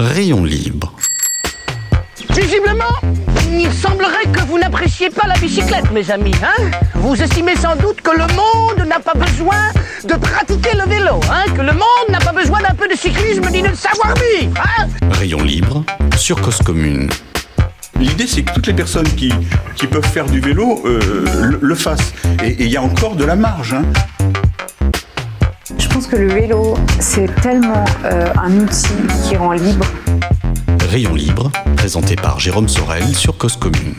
Rayon libre. Visiblement, il semblerait que vous n'appréciez pas la bicyclette, mes amis. Hein vous estimez sans doute que le monde n'a pas besoin de pratiquer le vélo, hein que le monde n'a pas besoin d'un peu de cyclisme ni de savoir-vivre. Hein Rayon libre sur Cause Commune. L'idée, c'est que toutes les personnes qui, qui peuvent faire du vélo euh, le, le fassent. Et il y a encore de la marge. Hein. Que le vélo, c'est tellement euh, un outil qui rend libre. Rayon libre, présenté par Jérôme Sorel sur Cause Commune.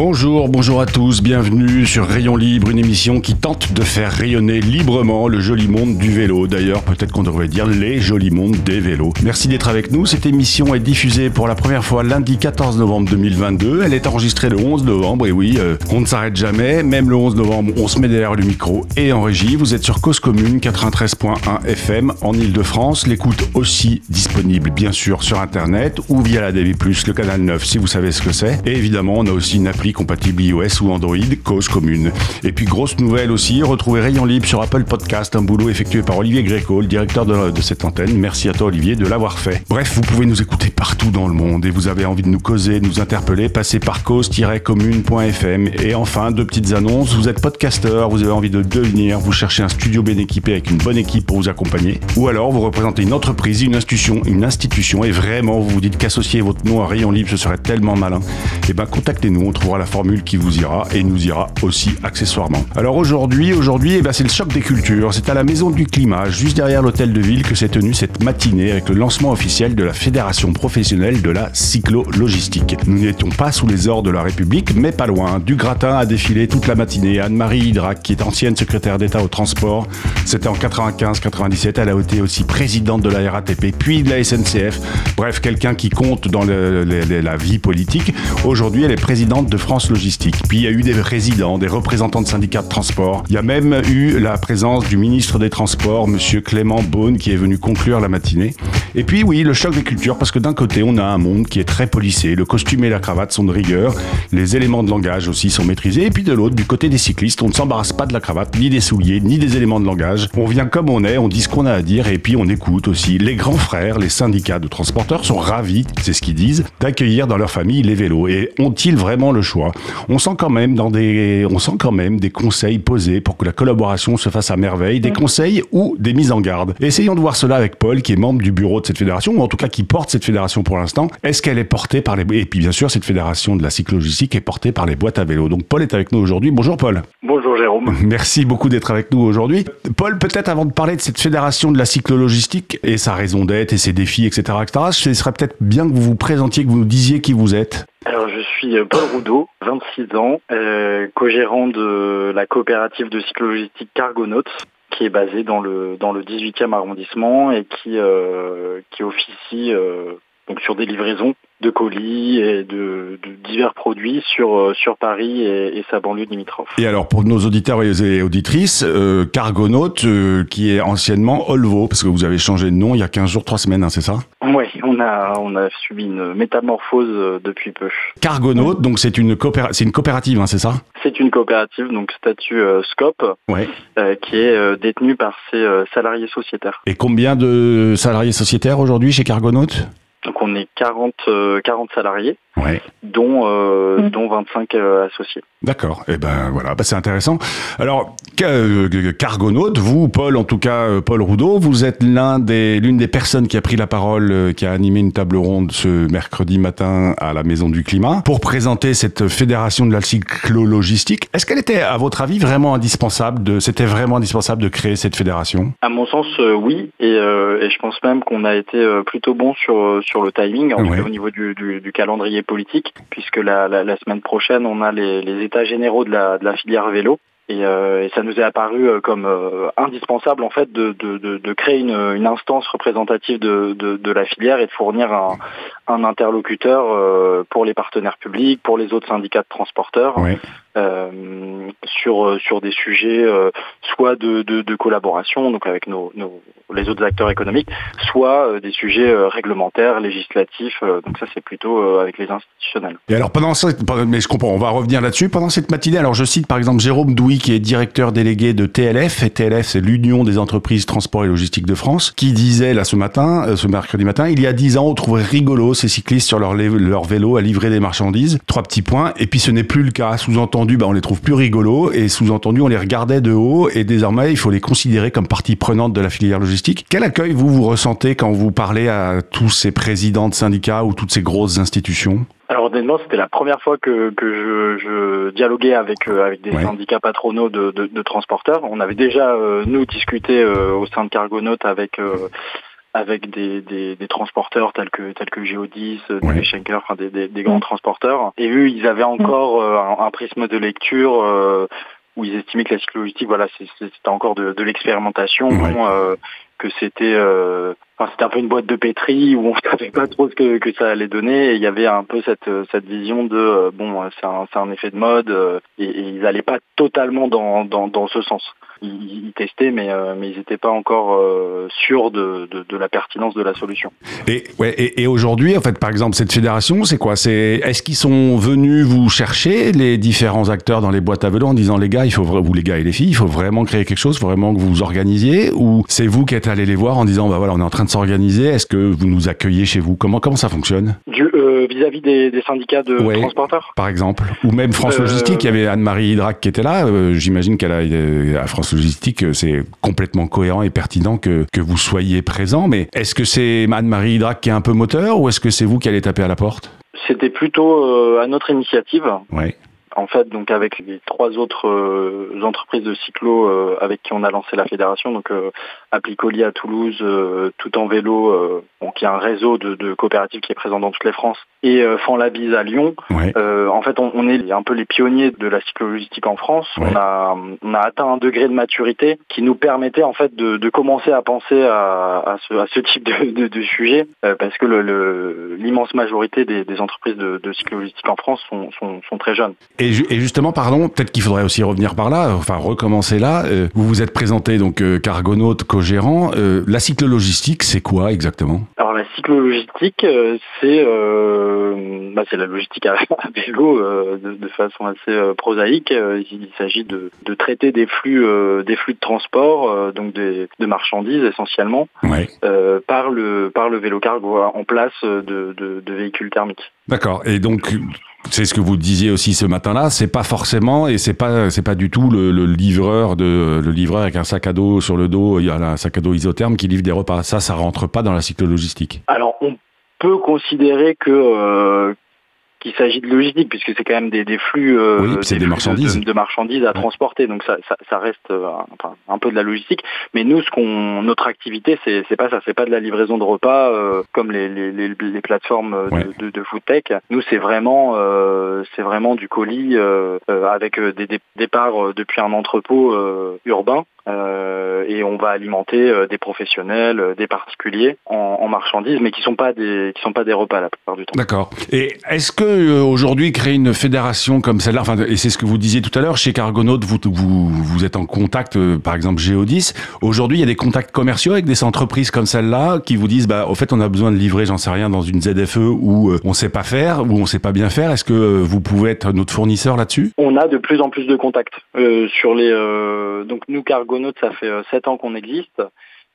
Bonjour, bonjour à tous, bienvenue sur Rayon Libre, une émission qui tente de faire rayonner librement le joli monde du vélo. D'ailleurs, peut-être qu'on devrait dire les jolis mondes des vélos. Merci d'être avec nous. Cette émission est diffusée pour la première fois lundi 14 novembre 2022. Elle est enregistrée le 11 novembre, et oui, euh, on ne s'arrête jamais. Même le 11 novembre, on se met derrière le micro et en régie. Vous êtes sur Cause Commune 93.1 FM en Ile-de-France. L'écoute aussi disponible, bien sûr, sur Internet ou via la DB+, le canal 9, si vous savez ce que c'est. Et évidemment, on a aussi une appli compatible iOS ou Android, cause commune. Et puis grosse nouvelle aussi, retrouvez Rayon Libre sur Apple Podcast, un boulot effectué par Olivier Gréco, le directeur de, cette antenne. Merci à toi Olivier de l'avoir fait. Bref, vous pouvez nous écouter partout dans le monde et vous avez envie de nous causer, de nous interpeller, passez par cause-commune.fm. Et enfin, deux petites annonces, vous êtes podcasteur, vous avez envie de devenir, vous cherchez un studio bien équipé avec une bonne équipe pour vous accompagner, ou alors vous représentez une entreprise, une institution, une institution et vraiment vous vous dites qu'associer votre nom à Rayon Libre ce serait tellement malin. Et ben contactez-nous, on trouvera la formule qui vous ira et nous ira aussi accessoirement. Alors aujourd'hui, aujourd'hui, eh ben, c'est le choc des cultures. C'est à la Maison du Climat, juste derrière l'hôtel de ville, que s'est tenue cette matinée avec le lancement officiel de la Fédération professionnelle de la cyclo-logistique. Nous n'étions pas sous les ordres de la République, mais pas loin. Du gratin a défilé toute la matinée. Anne-Marie Hydrac, qui est ancienne secrétaire d'État au transport, c'était en 95-97. Elle a été aussi présidente de la RATP, puis de la SNCF. Bref, quelqu'un qui compte dans la vie politique. Aujourd'hui, elle est présidente de Logistique. Puis il y a eu des résidents, des représentants de syndicats de transport. Il y a même eu la présence du ministre des Transports, monsieur Clément Beaune, qui est venu conclure la matinée. Et puis oui, le choc des cultures, parce que d'un côté, on a un monde qui est très policé, le costume et la cravate sont de rigueur, les éléments de langage aussi sont maîtrisés, et puis de l'autre, du côté des cyclistes, on ne s'embarrasse pas de la cravate, ni des souliers, ni des éléments de langage. On vient comme on est, on dit ce qu'on a à dire, et puis on écoute aussi. Les grands frères, les syndicats de transporteurs sont ravis, c'est ce qu'ils disent, d'accueillir dans leur famille les vélos. Et ont-ils vraiment le choix On sent quand même dans des, on sent quand même des conseils posés pour que la collaboration se fasse à merveille, des conseils ou des mises en garde. Essayons de voir cela avec Paul, qui est membre du bureau de cette fédération, ou en tout cas qui porte cette fédération pour l'instant. Est-ce qu'elle est portée par les... Et puis bien sûr, cette fédération de la cyclogistique est portée par les boîtes à vélo. Donc Paul est avec nous aujourd'hui. Bonjour Paul. Bonjour Jérôme. Merci beaucoup d'être avec nous aujourd'hui. Paul, peut-être avant de parler de cette fédération de la cyclologistique et sa raison d'être et ses défis, etc., etc., ce serait peut-être bien que vous vous présentiez, que vous nous disiez qui vous êtes. Alors je suis Paul Roudot, 26 ans, euh, co-gérant de la coopérative de cyclologistique Cargonautes qui est basée dans le dans le 18e arrondissement et qui euh, qui officie euh, donc sur des livraisons de colis et de, de divers produits sur sur Paris et, et, sa banlieue limitrophe. Et alors pour nos auditeurs et auditrices, euh, Cargonautes euh, qui est anciennement Olvo parce que vous avez changé de nom il y a 15 jours, 3 semaines, hein, c'est ça? Oui, on a on a subi une métamorphose euh, depuis peu. Cargonautes, donc c'est une coopéra c'est une coopérative, hein, c'est ça? C'est une coopérative, donc statut euh, Scope, ouais. qui est détenue par ses salariés sociétaires. Et combien de salariés sociétaires aujourd'hui chez Cargonautes donc on est 40, 40 salariés, ouais. dont, euh, mmh. dont 25 euh, associés. D'accord, et eh ben voilà, bah, c'est intéressant. Alors, Cargonaute, vous, Paul, en tout cas, Paul Roudot, vous êtes l'un des, l'une des personnes qui a pris la parole, qui a animé une table ronde ce mercredi matin à la Maison du Climat pour présenter cette fédération de la cyclo-logistique. Est-ce qu'elle était, à votre avis, vraiment indispensable de, c'était vraiment indispensable de créer cette fédération? À mon sens, euh, oui, et, euh, et, je pense même qu'on a été plutôt bon sur sur le timing, en ouais. au niveau du, du, du, calendrier puisque la, semaine prochaine, on a les, états généraux de la filière vélo. Et, euh, et, ça nous est apparu euh, comme euh, indispensable en fait de, de, de, de créer une, une, instance représentative de, de, la filière et de fournir un, un interlocuteur pour les partenaires publics, pour les autres syndicats de transporteurs, oui. sur sur des sujets soit de, de, collaboration donc avec nos, nos, les autres acteurs économiques, soit des sujets réglementaires, législatifs. donc ça c'est plutôt avec les institutionnels. Et alors pendant cette, mais je comprends, on va revenir là-dessus. Pendant cette matinée, alors je cite par exemple Jérôme Douy Qui est directeur délégué de TLF, et TLF c'est l'Union des entreprises transport et logistique de France, qui disait là ce matin, euh, ce mercredi matin, il y a dix ans, on trouvait rigolo ces cyclistes sur leur, leur vélo à livrer des marchandises. Trois petits points. Et puis ce n'est plus le cas. Sous-entendu, bah, on les trouve plus rigolos, et sous-entendu, on les regardait de haut, et désormais, il faut les considérer comme partie prenante de la filière logistique. Quel accueil vous vous ressentez quand vous parlez à tous ces présidents de syndicats ou toutes ces grosses institutions? Alors honnêtement, c'était la première fois que, que je, je dialoguais avec euh, avec des syndicats patronaux de, de, de, transporteurs. On avait déjà euh, nous discuté euh, au sein de Cargonaut avec avec des, des, des, transporteurs tels que tels que Geodis, des Schenker, enfin des, des, des, grands transporteurs. Et eux, ils avaient encore un, un, prisme de lecture où ils estimaient que la cyclogistique, voilà, c'était encore de, de l'expérimentation, que c'était C'était un peu une boîte de pétri où on ne savait pas trop ce que, que ça allait donner. Et il y avait un peu cette, cette vision de euh, bon, c'est un, un, effet de mode euh, et, ils n'allaient pas totalement dans, dans, dans ce sens ils, testaient, mais, euh, mais ils n'étaient pas encore euh, sûrs de, de, la pertinence de la solution. Et, ouais, et, aujourd'hui, en fait, par exemple, cette fédération, c'est quoi? C'est est-ce qu'ils sont venus vous chercher les différents acteurs dans les boîtes à vélo en disant les gars, il faut vous les gars et les filles, il faut vraiment créer quelque chose, vraiment que vous vous organisiez, ou c'est vous qui êtes allés les voir en disant bah voilà, on est en train de s'organiser, est-ce que vous nous accueillez chez vous? Comment comment ça fonctionne? Euh, Vis-à-vis des, des, syndicats de transporteurs, par exemple, ou même France Logistique, il y avait Anne-Marie Hydrac qui était là. J'imagine qu'elle a à France logistique, euh, c'est complètement cohérent et pertinent que, que vous soyez présent. Mais est-ce que c'est Anne-Marie Hydrac qui est un peu moteur ou est-ce que c'est vous qui allez taper à la porte? C'était plutôt euh, à notre initiative. Ouais. En fait, donc avec les trois autres euh, entreprises de cyclo euh, avec qui on a lancé la fédération, donc euh, Applicoli à Toulouse, euh, Tout en vélo, qui est un réseau de, de, coopératives qui est présent dans toute les France, et euh, Fanlabise à Lyon. en fait, on, on, est un peu les pionniers de la cyclo-logistique en France. On, a, on a atteint un degré de maturité qui nous permettait en fait de, de commencer à penser à, à, ce, à ce, type de, sujet, parce que l'immense le, majorité des, des entreprises de, cyclo-logistique en France sont, sont, sont très jeunes. Et et, justement, pardon, peut-être qu'il faudrait aussi revenir par là, enfin recommencer là. Euh, vous vous êtes présenté donc euh, co-gérant. Euh, la cyclo-logistique, c'est quoi exactement? Alors la cyclo-logistique, c'est bah, c'est la logistique à, vélo de, de, façon assez prosaïque. il s'agit de, de, traiter des flux des flux de transport, donc des, de marchandises essentiellement, ouais. par le par le vélo cargo en place de, de véhicules thermiques. D'accord. Et donc c'est ce que vous disiez aussi ce matin-là. C'est pas forcément et c'est pas c'est pas du tout le, le, livreur de le livreur avec un sac à dos sur le dos. Il y a un sac à dos isotherme qui livre des repas. Ça, ça rentre pas dans la cyclo-logistique. Alors on peut considérer que euh, qu'il s'agit de logistique puisque c'est quand même des, des flux, euh, oui, des, des marchandises. De, de, marchandises à ouais. transporter donc ça, ça, ça reste euh, enfin, un peu de la logistique mais nous ce qu'on notre activité c'est c'est pas ça c'est pas de la livraison de repas euh, comme les, les, les, les plateformes ouais. de, de, food tech nous c'est vraiment euh, c'est vraiment du colis euh, euh, avec des, des départs depuis un entrepôt urbain euh, et on va alimenter euh, des professionnels, euh, des particuliers en, en, marchandises, mais qui sont pas des qui sont pas des repas la plupart du temps. D'accord. Et est-ce que euh, aujourd'hui créer une fédération comme celle-là, enfin, et c'est ce que vous disiez tout à l'heure, chez Cargonaut, vous, vous vous êtes en contact, euh, par exemple Géodis. Aujourd'hui, il y a des contacts commerciaux avec des entreprises comme celle-là qui vous disent, bah, au fait, on a besoin de livrer, j'en sais rien, dans une ZFE où on sait pas faire, où on sait pas bien faire. Est-ce que vous pouvez être notre fournisseur là-dessus? On a de plus en plus de contacts sur les donc nous Cargo ça fait euh, sept ans qu'on existe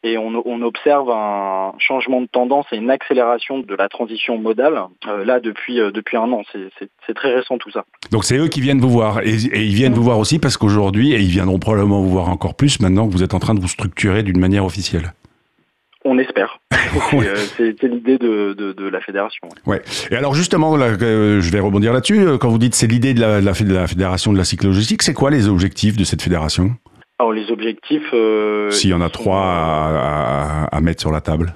et on, on, observe un changement de tendance et une accélération de la transition modale euh, là depuis euh, depuis un an. C'est très récent tout ça. Donc c'est eux qui viennent vous voir et, et ils viennent vous voir aussi parce qu'aujourd'hui et ils viendront probablement vous voir encore plus maintenant que vous êtes en train de vous structurer d'une manière officielle. On espère. c'est l'idée de, de, de, la fédération. Ouais. Et alors justement, là, euh, je vais rebondir là-dessus. Quand vous dites c'est l'idée de de la fédération de la cyclogistique, c'est quoi les objectifs de cette fédération? Alors les objectifs. Euh, S'il y en a trois à, à, à, mettre sur la table.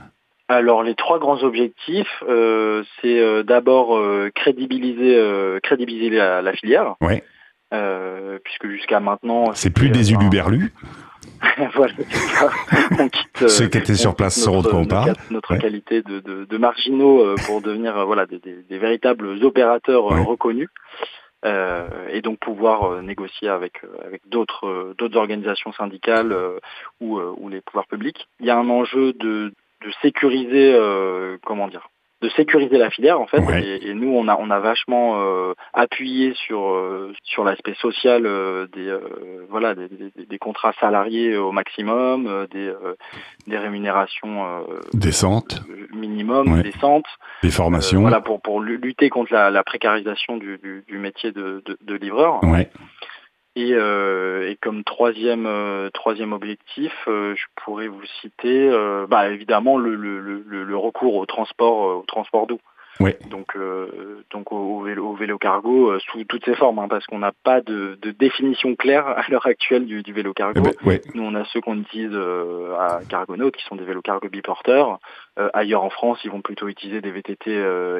Alors les trois grands objectifs, euh, c'est euh, d'abord euh, crédibiliser, crédibiliser la, la filière. Ouais. puisque jusqu'à maintenant. C'est plus des uluberlus. voilà, on quitte. Ceux qui étaient sur place sauront de quoi on parle. Notre, notre ouais. qualité de, de, de, marginaux pour devenir voilà des, des, des véritables opérateurs ouais. reconnus. Euh, et donc pouvoir euh, négocier avec euh, avec d'autres organisations syndicales ou les pouvoirs publics. Il y a un enjeu de sécuriser comment dire de sécuriser la filière en fait. Et, nous, on a on a vachement euh, appuyé sur euh, sur l'aspect social euh, des voilà des, des, contrats salariés au maximum, des des rémunérations décentes, minimum décentes, des formations. voilà pour pour lutter contre la, la précarisation du, du, du, métier de, de, de livreur. Ouais. Et, euh, et, comme troisième euh, objectif, euh, je pourrais vous citer, bah, évidemment le, recours au transport doux. Oui. Donc, euh, donc au, vélo, au vélo cargo euh, sous toutes ses formes, hein, parce qu'on n'a pas de, de, définition claire à l'heure actuelle du, du, vélo cargo. Eh ben, Nous, on a ceux qu'on utilise euh, à Cargonaut, qui sont des vélos cargo biporteurs. Euh, ailleurs en France, ils vont plutôt utiliser des VTT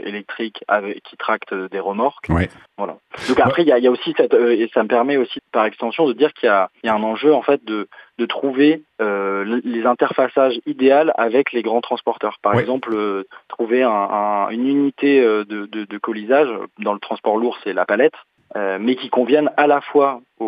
électriques avec, qui tractent des remorques. Oui. Voilà. Donc après, il y a, y a, aussi cette, et ça me permet aussi par extension de dire qu'il y, y a, un enjeu en fait de de trouver euh, les interfaçages idéales avec les grands transporteurs. Par exemple, euh, trouver un, un, une unité euh, de, de, de, colisage, dans le transport lourd c'est la palette, euh, mais qui conviennent à la fois au,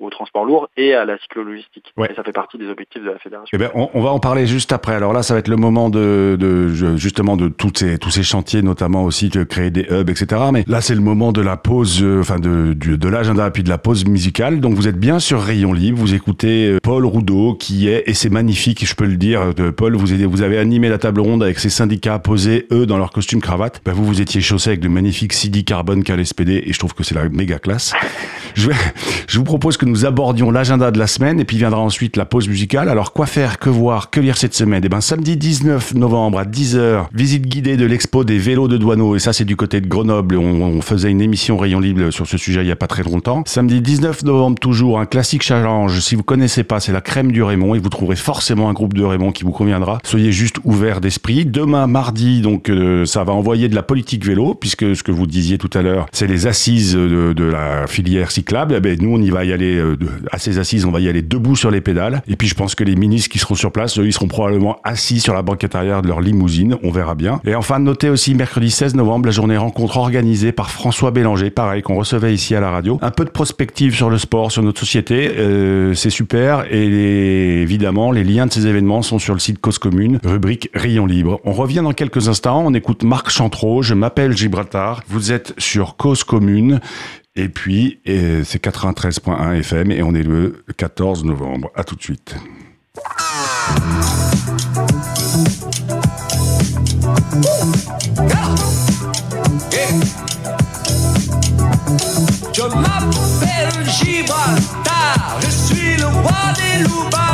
au, au, transport lourd et à la cyclo-logistique. Ouais. Et ça fait partie des objectifs de la fédération. Eh ben, on, on, va en parler juste après. Alors là, ça va être le moment de, de justement de toutes ces, tous ces chantiers, notamment aussi de créer des hubs, etc. Mais là, c'est le moment de la pause, euh, enfin de, de, de l'agenda puis de la pause musicale. Donc vous êtes bien sur Rayon Libre. Vous écoutez euh, Paul Roudot, qui est et c'est magnifique, je peux le dire. De Paul, vous, avez, vous avez animé la table ronde avec ces syndicats posés eux dans leur costume cravate. Ben, vous vous étiez chaussé avec de magnifiques CD carbone qu'à l'SPD et je trouve que c'est la méga classe. Je, je vous propose que nous abordions l'agenda de la semaine et puis viendra ensuite la pause musicale. Alors quoi faire, que voir, que lire cette semaine? Eh ben samedi 19 novembre à 10h, visite guidée de l'expo des vélos de Douaneau et ça c'est du côté de Grenoble. On, on, faisait une émission Rayon Libre sur ce sujet il y a pas très longtemps. Samedi 19 novembre toujours un classique challenge. Si vous connaissez pas, c'est la crème du Raymond et vous trouverez forcément un groupe de Raymond qui vous conviendra. Soyez juste ouverts d'esprit. Demain mardi donc euh, ça va envoyer de la politique vélo puisque ce que vous disiez tout à l'heure, c'est les assises de, de la filière cyclable. Eh ben, nous on y va y aller euh, à assises, on va y aller debout sur les pédales. Et puis je pense que les ministres qui seront sur place, eux, ils seront probablement assis sur la banquette arrière de leur limousine. On verra bien. Et enfin, notez aussi mercredi 16 novembre, la journée rencontre organisée par François Bélanger, pareil, qu'on recevait ici à la radio. Un peu de prospective sur le sport, sur notre société. Euh, c'est super. Et évidemment, les liens de ces événements sont sur le site Cause Commune, rubrique Rayon Libre. On revient dans quelques instants. On écoute Marc Chantreau. Je m'appelle Gibraltar. Vous êtes sur Cause Commune. Et puis, et c'est 93.1 FM et on est le 14 novembre. À tout de suite. Je m'appelle Gibraltar, je suis le roi des loupards.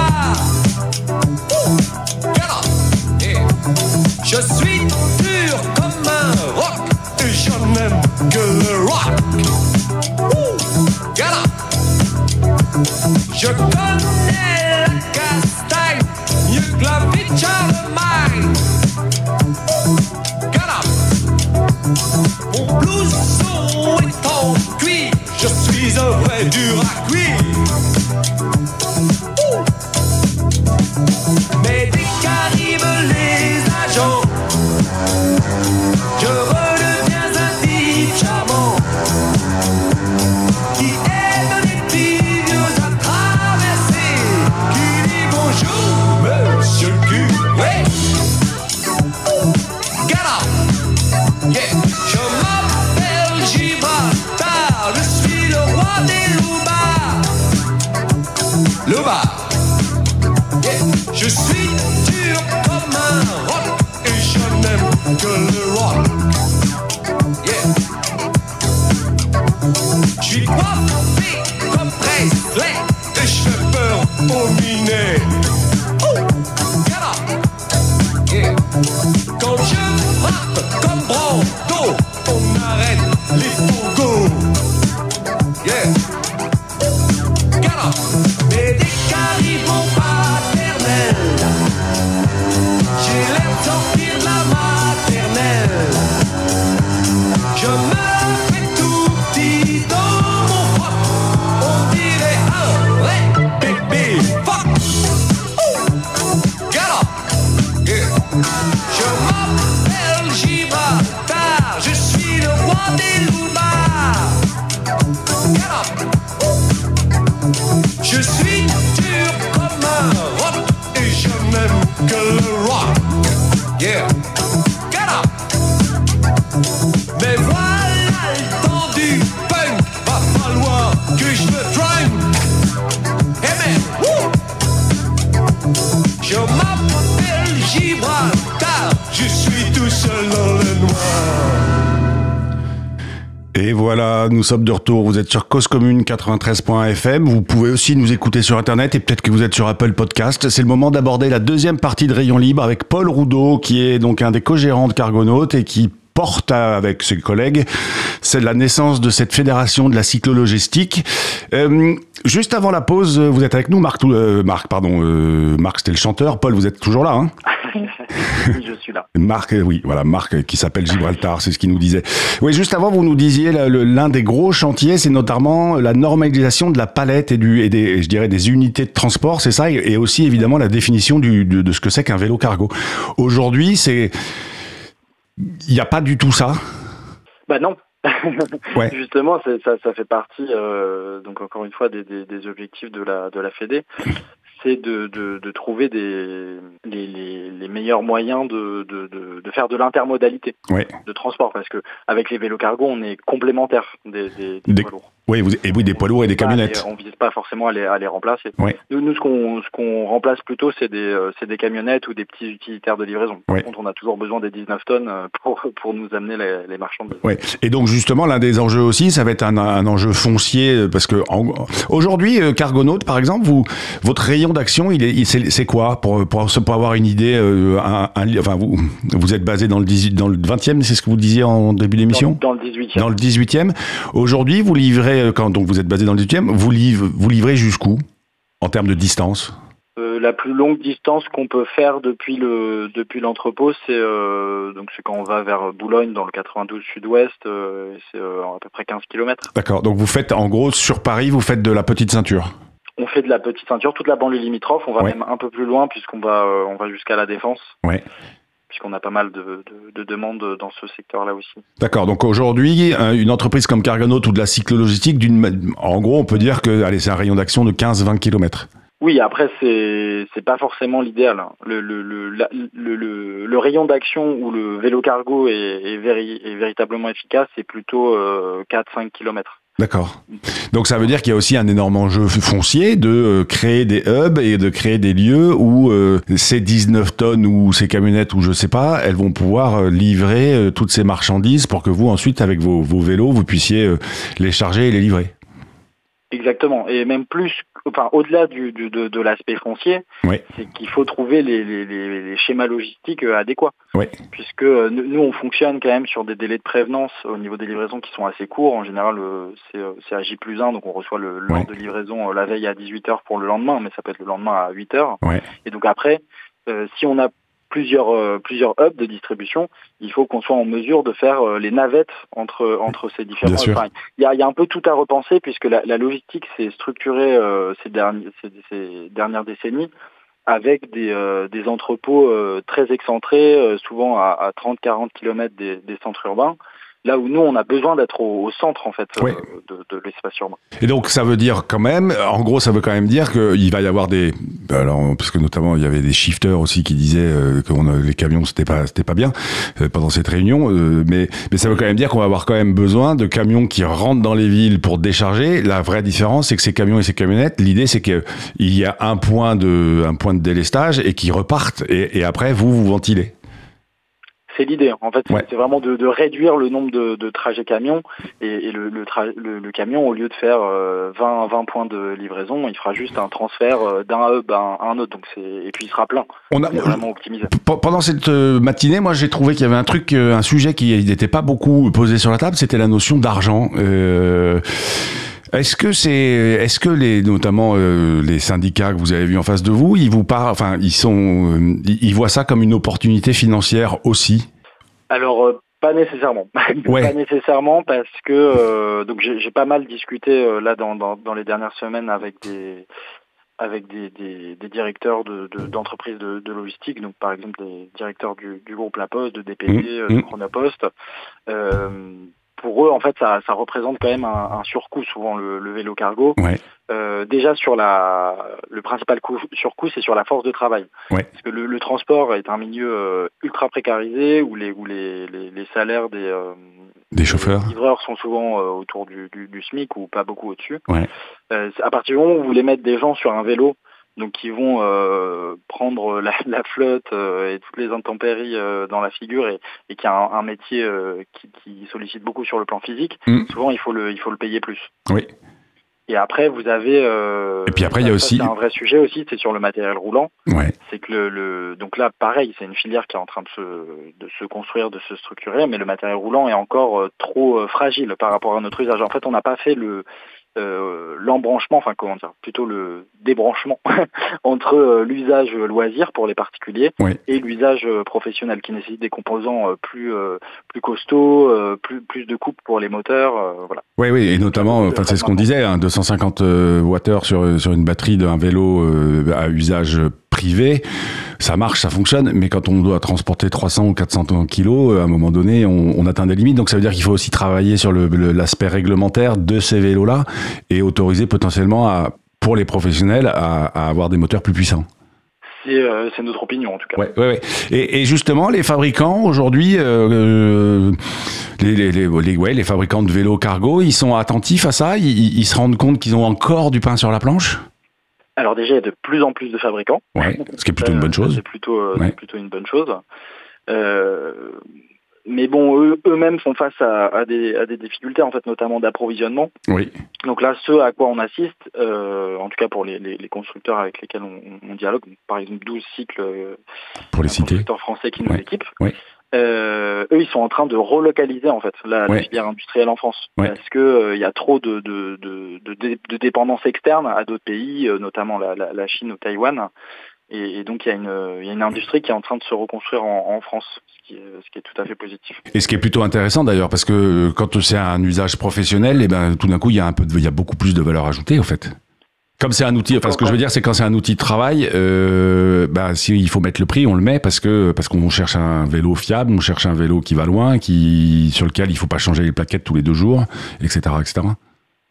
Je connais arrête les fourgons. Et voilà, nous sommes de retour. Vous êtes sur Cause Commune 93.fm. Vous pouvez aussi nous écouter sur Internet et peut-être que vous êtes sur Apple Podcast. C'est le moment d'aborder la deuxième partie de Rayon Libre avec Paul Roudot, qui est donc un des co-gérants de Cargonautes et qui porte avec ses collègues, c'est la naissance de cette fédération de la cyclologistique. Euh, juste avant la pause, vous êtes avec nous, Marc, euh, Marc pardon, euh, Marc c'était le chanteur, Paul vous êtes toujours là, hein je suis là. Marc, euh, oui, voilà, Marc euh, qui s'appelle Gibraltar, c'est ce qu'il nous disait. Oui, juste avant, vous nous disiez l'un des gros chantiers, c'est notamment la normalisation de la palette et, du, et des, je dirais, des unités de transport, c'est ça, et aussi évidemment la définition du, de, de ce que c'est qu'un vélo cargo. Aujourd'hui, c'est il n'y a pas du tout ça Bah non. ouais. Justement, ça, ça, fait partie, euh, donc encore une fois, des, des, des, objectifs de la, de la Fédé c'est de, de, de, trouver des, les, les, les, meilleurs moyens de, de, de faire de l'intermodalité de transport. Parce que avec les vélos cargo, on est complémentaires des, des, des, poids lourds. Oui, vous, et oui, des poids lourds et des camionnettes. on ne vise pas forcément à les, à les remplacer. Nous, nous, ce qu'on ce qu'on remplace plutôt, c'est des, euh, des camionnettes ou des petits utilitaires de livraison. Par contre, on a toujours besoin des 19 tonnes euh, pour, pour nous amener les, les marchandises. Et donc, justement, l'un des enjeux aussi, ça va être un, un enjeu foncier, euh, parce que aujourd'hui, Cargonaut, par exemple, vous, votre rayon d'action, il est, c'est quoi pour, pour, pour, avoir une idée un, enfin, vous, vous êtes basé dans le, 18, dans le 20e, c'est ce que vous disiez en début d'émission? Dans, dans, le 18e. Dans le 18e. Aujourd'hui, vous livrez quand donc vous êtes basé dans le 18e, vous, livrez, vous livrez jusqu'où en termes de distance? Euh, la plus longue distance qu'on peut faire depuis le depuis l'entrepôt, c'est euh, donc c'est quand on va vers Boulogne dans le 92 Sud-Ouest, euh, c'est à peu près 15 km. D'accord. Donc vous faites en gros sur Paris, vous faites de la petite ceinture? On fait de la petite ceinture, toute la banlieue limitrophe. On va même un peu plus loin puisqu'on va on va jusqu'à la Défense. Ouais puisqu'on a pas mal de, de, de, demandes dans ce secteur-là aussi. D'accord. Donc aujourd'hui, une entreprise comme Cargonaut ou de la cyclologistique, d'une, en gros, on peut dire que allez, c'est un rayon d'action de 15-20 km. Oui, après c'est c'est pas forcément l'idéal. Le, le, le, le, le, rayon d'action où le vélo cargo est, est, est véritablement efficace, c'est plutôt euh, 4-5 km. D'accord. Donc ça veut dire qu'il y a aussi un énorme enjeu foncier de euh, créer des hubs et de créer des lieux où euh, ces 19 tonnes ou ces camionnettes ou je sais pas, elles vont pouvoir euh, livrer toutes ces marchandises pour que vous ensuite avec vos, vos vélos vous puissiez les charger et les livrer. Exactement. Et même plus, enfin, au-delà du, du, de, de l'aspect foncier, c'est qu'il faut trouver les, les, les, schémas logistiques euh, adéquats. Puisque euh, nous, on fonctionne quand même sur des délais de prévenance au niveau des livraisons qui sont assez courts. En général, euh, c'est à J plus 1, donc on reçoit le l'ordre de livraison la veille à 18h pour le lendemain, mais ça peut être le lendemain à 8h. Et donc après, si on a plusieurs euh, plusieurs hubs de distribution, il faut qu'on soit en mesure de faire euh, les navettes entre entre ces différents. Enfin, il y a, y a un peu tout à repenser puisque la, la logistique s'est structurée euh, ces, derniers, ces, ces, dernières décennies avec des, des entrepôts très excentrés, souvent à, à 30-40 km des, des centres urbains là où nous on a besoin d'être au, centre en fait euh, de, de l'espace urbain. Et donc ça veut dire quand même, en gros ça veut quand même dire qu'il va y avoir des, alors parce que notamment il y avait des shifters aussi qui disaient euh, que les camions c'était pas c'était pas bien euh, pendant cette réunion, mais mais ça veut quand même dire qu'on va avoir quand même besoin de camions qui rentrent dans les villes pour décharger. La vraie différence c'est que ces camions et ces camionnettes, l'idée c'est que il y a un point de un point de délestage et qui repartent et, et après vous vous ventilez. C'est l'idée. En fait, c'est vraiment de, de, réduire le nombre de, de trajets camions et, et le, le, le, camion, au lieu de faire 20, euh, 20 points de livraison, il fera juste un transfert euh, d'un hub à un, autre. Donc c'est et puis il sera plein. On a vraiment optimisé. Pendant cette euh, matinée, moi, j'ai trouvé qu'il y avait un truc, un sujet qui n'était pas beaucoup posé sur la table, c'était la notion d'argent. Euh, est-ce que c'est, est-ce que les, notamment les syndicats que vous avez vus en face de vous, ils vous parlent, enfin, ils sont, ils voient ça comme une opportunité financière aussi? Alors, euh, pas nécessairement. Ouais. pas nécessairement parce que euh, donc j'ai pas mal discuté euh, là dans, dans, dans, les dernières semaines avec des avec des, des, des directeurs d'entreprises de, de, de, logistique, donc par exemple des directeurs du, du groupe La Poste, de DPD, mmh. de mmh. Chronopost. Euh, pour eux, en fait, ça, ça représente quand même un, un surcoût souvent le, le vélo cargo. Ouais. Euh, déjà sur la, le principal coût, surcoût, c'est sur la force de travail. Ouais. Parce que le, le, transport est un milieu euh, ultra précarisé où les, où les, les, les salaires des, euh, des chauffeurs, des livreurs sont souvent euh, autour du, du, du, SMIC ou pas beaucoup au-dessus. Ouais. à partir du moment où vous voulez mettre des gens sur un vélo donc qui vont euh, prendre la, la flotte euh, et toutes les intempéries euh, dans la figure et, et qui a un, un métier euh, qui, qui sollicite beaucoup sur le plan physique, Mm. souvent il faut le il faut le payer plus. Oui. Et après vous avez euh, Et puis après, il y a aussi- c'est un vrai sujet aussi, c'est sur le matériel roulant. Ouais. C'est que le, le donc là pareil, c'est une filière qui est en train de se de se construire, de se structurer, mais le matériel roulant est encore euh, trop fragile par rapport à notre usage. En fait, on n'a pas fait le euh, l'embranchement, enfin comment dire, plutôt le débranchement entre euh, l'usage loisir pour les particuliers Oui. et l'usage euh, professionnel qui nécessite des composants plus plus costauds, plus plus de coupe pour les moteurs, voilà. Oui, oui, et notamment, enfin, c'est ce qu'on disait, hein, 250 euh, Wh sur, sur une batterie d'un vélo à usage privé, ça marche, ça fonctionne, mais quand on doit transporter 300 ou 400 kilos, euh, à un moment donné, on, on atteint des limites. Donc ça veut dire qu'il faut aussi travailler sur l'aspect réglementaire de ces vélos-là et autoriser potentiellement à, pour les professionnels à, à avoir des moteurs plus puissants. C'est euh, c'est notre opinion en tout cas. Ouais, ouais, ouais. Et, et justement, les fabricants aujourd'hui, euh, les, les, les, les- ouais, les fabricants de vélos cargo, ils sont attentifs à ça? Ils se rendent compte qu'ils ont encore du pain sur la planche? Alors déjà, il y a de plus en plus de fabricants. Ouais, ce qui est plutôt une Euh, bonne chose. C'est plutôt, euh, Ouais. plutôt une bonne chose. Euh, mais bon, eux- eux-mêmes font face à, à des, à des difficultés, en fait, notamment d'approvisionnement. Oui, Donc là, ce à quoi on assiste, euh, en tout cas pour les, les- les constructeurs avec lesquels on, on dialogue, par exemple 12 cycles, euh, pour les un citer. constructeur français qui nous Ouais. équipe, Ouais. Euh, eux, ils sont en train de relocaliser en fait la, filière industrielle en France Ouais. parce que euh, il y a trop de, de, de, de, de dépendance externe à d'autres pays, euh, notamment la, la, la Chine ou Taïwan. Et, et donc il y, a une, il y a une industrie qui est en train de se reconstruire en, en France, ce qui, est, ce qui est tout à fait positif. Et ce qui est plutôt intéressant d'ailleurs, parce que quand c'est un usage professionnel, et ben tout d'un coup il y a un peu, de, il y a beaucoup plus de valeur ajoutée en fait. Comme c'est un outil, enfin ce que je veux dire, c'est quand c'est un outil de travail, euh, bah s'il faut mettre le prix, on le met parce que parce qu'on cherche un vélo fiable, on cherche un vélo qui va loin, qui sur lequel il faut pas changer les plaquettes tous les deux jours, etc., etc.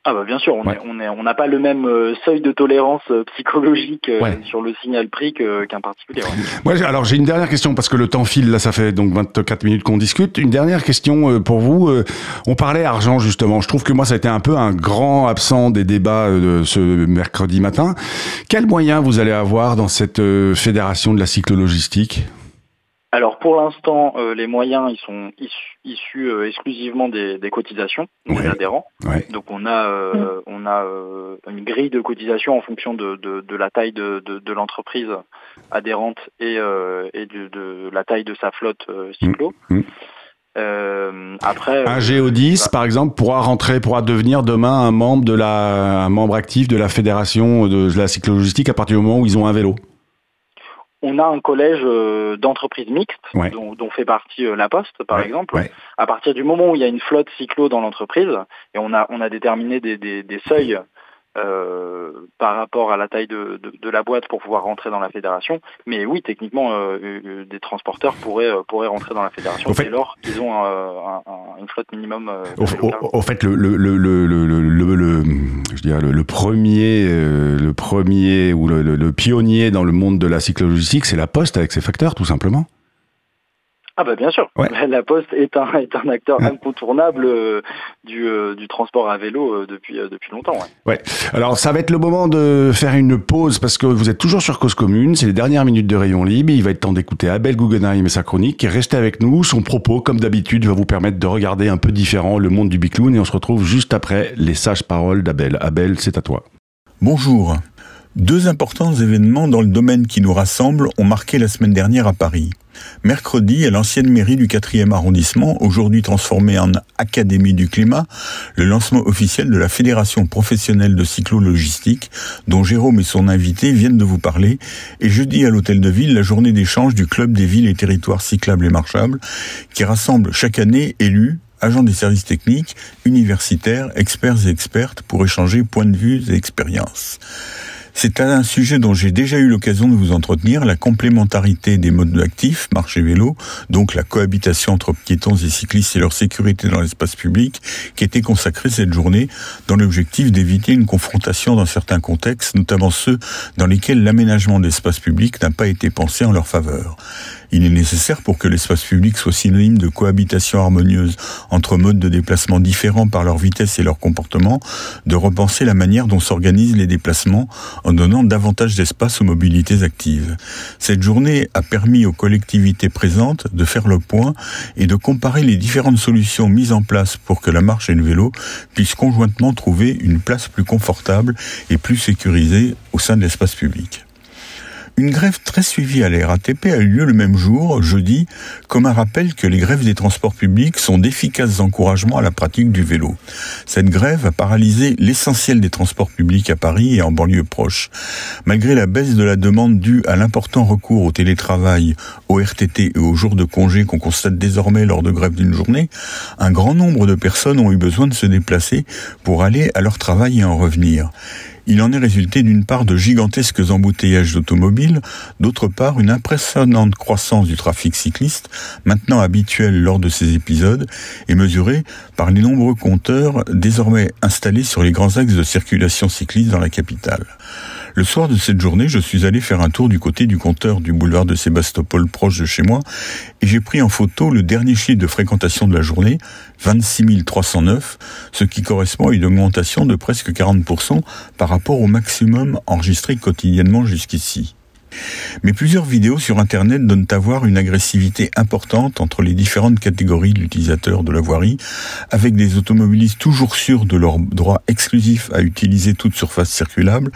Ah bah bien sûr, on Ouais. est, on est, on n'a pas le même euh, seuil de tolérance euh, psychologique euh, Ouais. sur le signal prix qu'un particulier. ouais. Alors j'ai une dernière question parce que le temps file. Là, ça fait donc 24 minutes qu'on discute. Une dernière question pour vous. On parlait argent justement. Je trouve que moi, ça a été un peu un grand absent des débats de ce mercredi matin. Quels moyens vous allez avoir dans cette fédération de la cyclologistique? Alors pour l'instant, euh, les moyens ils sont issus, issus, euh, exclusivement des, des cotisations des Ouais. adhérents. Ouais. Donc on a euh, on a une grille de cotisation en fonction de, de, de la taille de, de, l'entreprise adhérente et, et de, la taille de sa flotte euh, cyclo. Mm. Après Un euh, GO10, par exemple, pourra rentrer, pourra devenir demain un membre de la, un membre actif de la fédération de la cyclologistique à partir du moment où ils ont un vélo. On a un collège euh, d'entreprises mixtes Ouais. dont, dont fait partie euh, la Poste par Ouais, exemple. ouais. À partir du moment où il y a une flotte cyclo dans l'entreprise et on a on a déterminé des, des, des seuils euh, par rapport à la taille de, de, de la boîte pour pouvoir rentrer dans la fédération. Mais oui, techniquement, euh, des transporteurs pourraient euh, pourraient rentrer dans la fédération Au fait- dès lors qu'ils ont un- un- une flotte minimum. au fait, le, le, le, le, le, le, premier, euh, le premier ou le, le, le pionnier dans le monde de la cyclologistique, c'est la Poste avec ses facteurs, tout simplement. Ah bah bien sûr. Ouais. La Poste est un est un acteur Ouais. incontournable euh, du euh, du transport à vélo euh, depuis depuis longtemps. ouais. Alors, ça va être le moment de faire une pause parce que vous êtes toujours sur Cause Commune. C'est les dernières minutes de Rayon Libre. Il va être temps d'écouter Abel Guggenheim et sa chronique. Restez avec nous. Son propos, comme d'habitude, va vous permettre de regarder un peu différent le monde du bicloun et on se retrouve juste après les sages paroles d'Abel. Abel, c'est à toi. Bonjour. Deux importants événements dans le domaine qui nous rassemble ont marqué la semaine dernière à Paris. Mercredi, à l'ancienne mairie du 4e arrondissement, aujourd'hui transformée en Académie du climat, le lancement officiel de la Fédération professionnelle de cyclo-logistique, dont Jérôme et son invité viennent de vous parler, et jeudi à l'Hôtel de Ville, la journée d'échange du Club des villes et territoires cyclables et marchables, qui rassemble chaque année élus, agents des services techniques, universitaires, experts et expertes pour échanger points de vue et expériences. C'est un sujet dont j'ai déjà eu l'occasion de vous entretenir, la complémentarité des modes actifs, marche et vélo, donc la cohabitation entre piétons et cyclistes et leur sécurité dans l'espace public, qui était consacrée cette journée dans l'objectif d'éviter une confrontation dans certains contextes, notamment ceux dans lesquels l'aménagement d'espace public n'a pas été pensé en leur faveur. Il est nécessaire pour que l'espace public soit synonyme de cohabitation harmonieuse entre modes de déplacement différents par leur vitesse et leur comportement, de repenser la manière dont s'organisent les déplacements en donnant davantage d'espace aux mobilités actives. Cette journée a permis aux collectivités présentes de faire le point et de comparer les différentes solutions mises en place pour que la marche et le vélo puissent conjointement trouver une place plus confortable et plus sécurisée au sein de l'espace public. Une grève très suivie à la RATP a eu lieu le même jour, jeudi, comme un rappel que les grèves des transports publics sont d'efficaces encouragements à la pratique du vélo. Cette grève a paralysé l'essentiel des transports publics à Paris et en banlieue proche. Malgré la baisse de la demande due à l'important recours au télétravail, au RTT et aux jours de congé qu'on constate désormais lors de grèves d'une journée, un grand nombre de personnes ont eu besoin de se déplacer pour aller à leur travail et en revenir. Il en est résulté d'une part de gigantesques embouteillages d'automobiles, d'autre part une impressionnante croissance du trafic cycliste, maintenant habituel lors de ces épisodes, et mesurée par les nombreux compteurs désormais installés sur les grands axes de circulation cycliste dans la capitale. Le soir de cette journée, je suis allé faire un tour du côté du compteur du boulevard de Sébastopol proche de chez moi et j'ai pris en photo le dernier chiffre de fréquentation de la journée, 26 309, ce qui correspond à une augmentation de presque 40% par rapport au maximum enregistré quotidiennement jusqu'ici. Mais plusieurs vidéos sur Internet donnent à voir une agressivité importante entre les différentes catégories d'utilisateurs de la voirie, avec des automobilistes toujours sûrs de leur droit exclusif à utiliser toute surface circulable,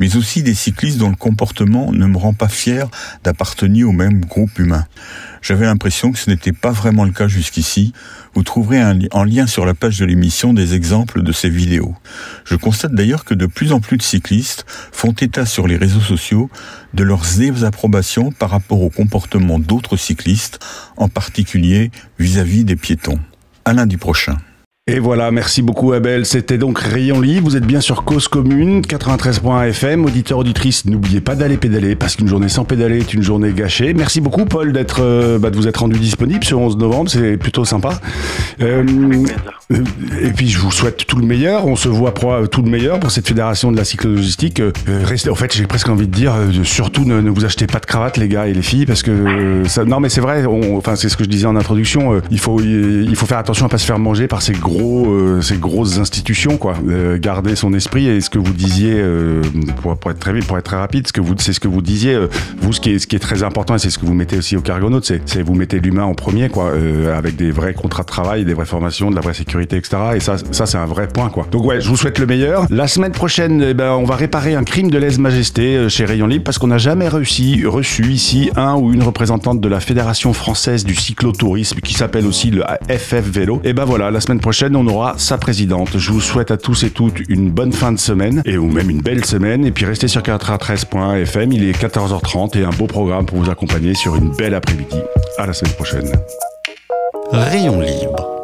mais aussi des cyclistes dont le comportement ne me rend pas fier d'appartenir au même groupe humain. J'avais l'impression que ce n'était pas vraiment le cas jusqu'ici. Vous trouverez en lien sur la page de l'émission des exemples de ces vidéos. Je constate d'ailleurs que de plus en plus de cyclistes font état sur les réseaux sociaux de leurs désapprobations par rapport au comportement d'autres cyclistes, en particulier vis-à-vis -vis des piétons. À lundi prochain. Et voilà, merci beaucoup Abel. C'était donc Rayon Libre. Vous êtes bien sur Cause Commune, 93.1 FM. Auditeur, auditrice, n'oubliez pas d'aller pédaler parce qu'une journée sans pédaler est une journée gâchée. Merci beaucoup Paul d'être, euh, bah, de vous être rendu disponible ce 11 novembre. C'est plutôt sympa. Euh, et puis je vous souhaite tout le meilleur. On se voit pour tout le meilleur pour cette fédération de la cyclo-logistique. Euh, restez, en fait, j'ai presque envie de dire, euh, surtout ne, ne, vous achetez pas de cravate les gars et les filles parce que euh, ça, non mais c'est vrai. On, enfin c'est ce que je disais en introduction. il faut il faut faire attention à pas se faire manger par ces gros gros, ces grosses institutions, quoi. Euh, garder son esprit et ce que vous disiez, euh, pour, être très vite, pour être très rapide, c'est ce que vous disiez. Euh, vous, ce qui est, très important et c'est ce que vous mettez aussi au Cargonaut, c'est, c'est vous mettez l'humain en premier, quoi, avec des vrais contrats de travail, des vraies formations, de la vraie sécurité, etc. Et ça, ça c'est un vrai point, quoi. Donc ouais, je vous souhaite le meilleur. La semaine prochaine, eh ben, on va réparer un crime de lèse-majesté chez Rayon Libre parce qu'on n'a jamais réussi, reçu ici un ou une représentante de la Fédération française du cyclotourisme qui s'appelle aussi le FF Vélo. Et ben voilà, la semaine prochaine, on aura sa présidente. Je vous souhaite à tous et toutes une bonne fin de semaine et ou même une belle semaine. Et puis restez sur 413.fm. Il est 14h30 et un beau programme pour vous accompagner sur une belle après-midi. À la semaine prochaine. Rayon libre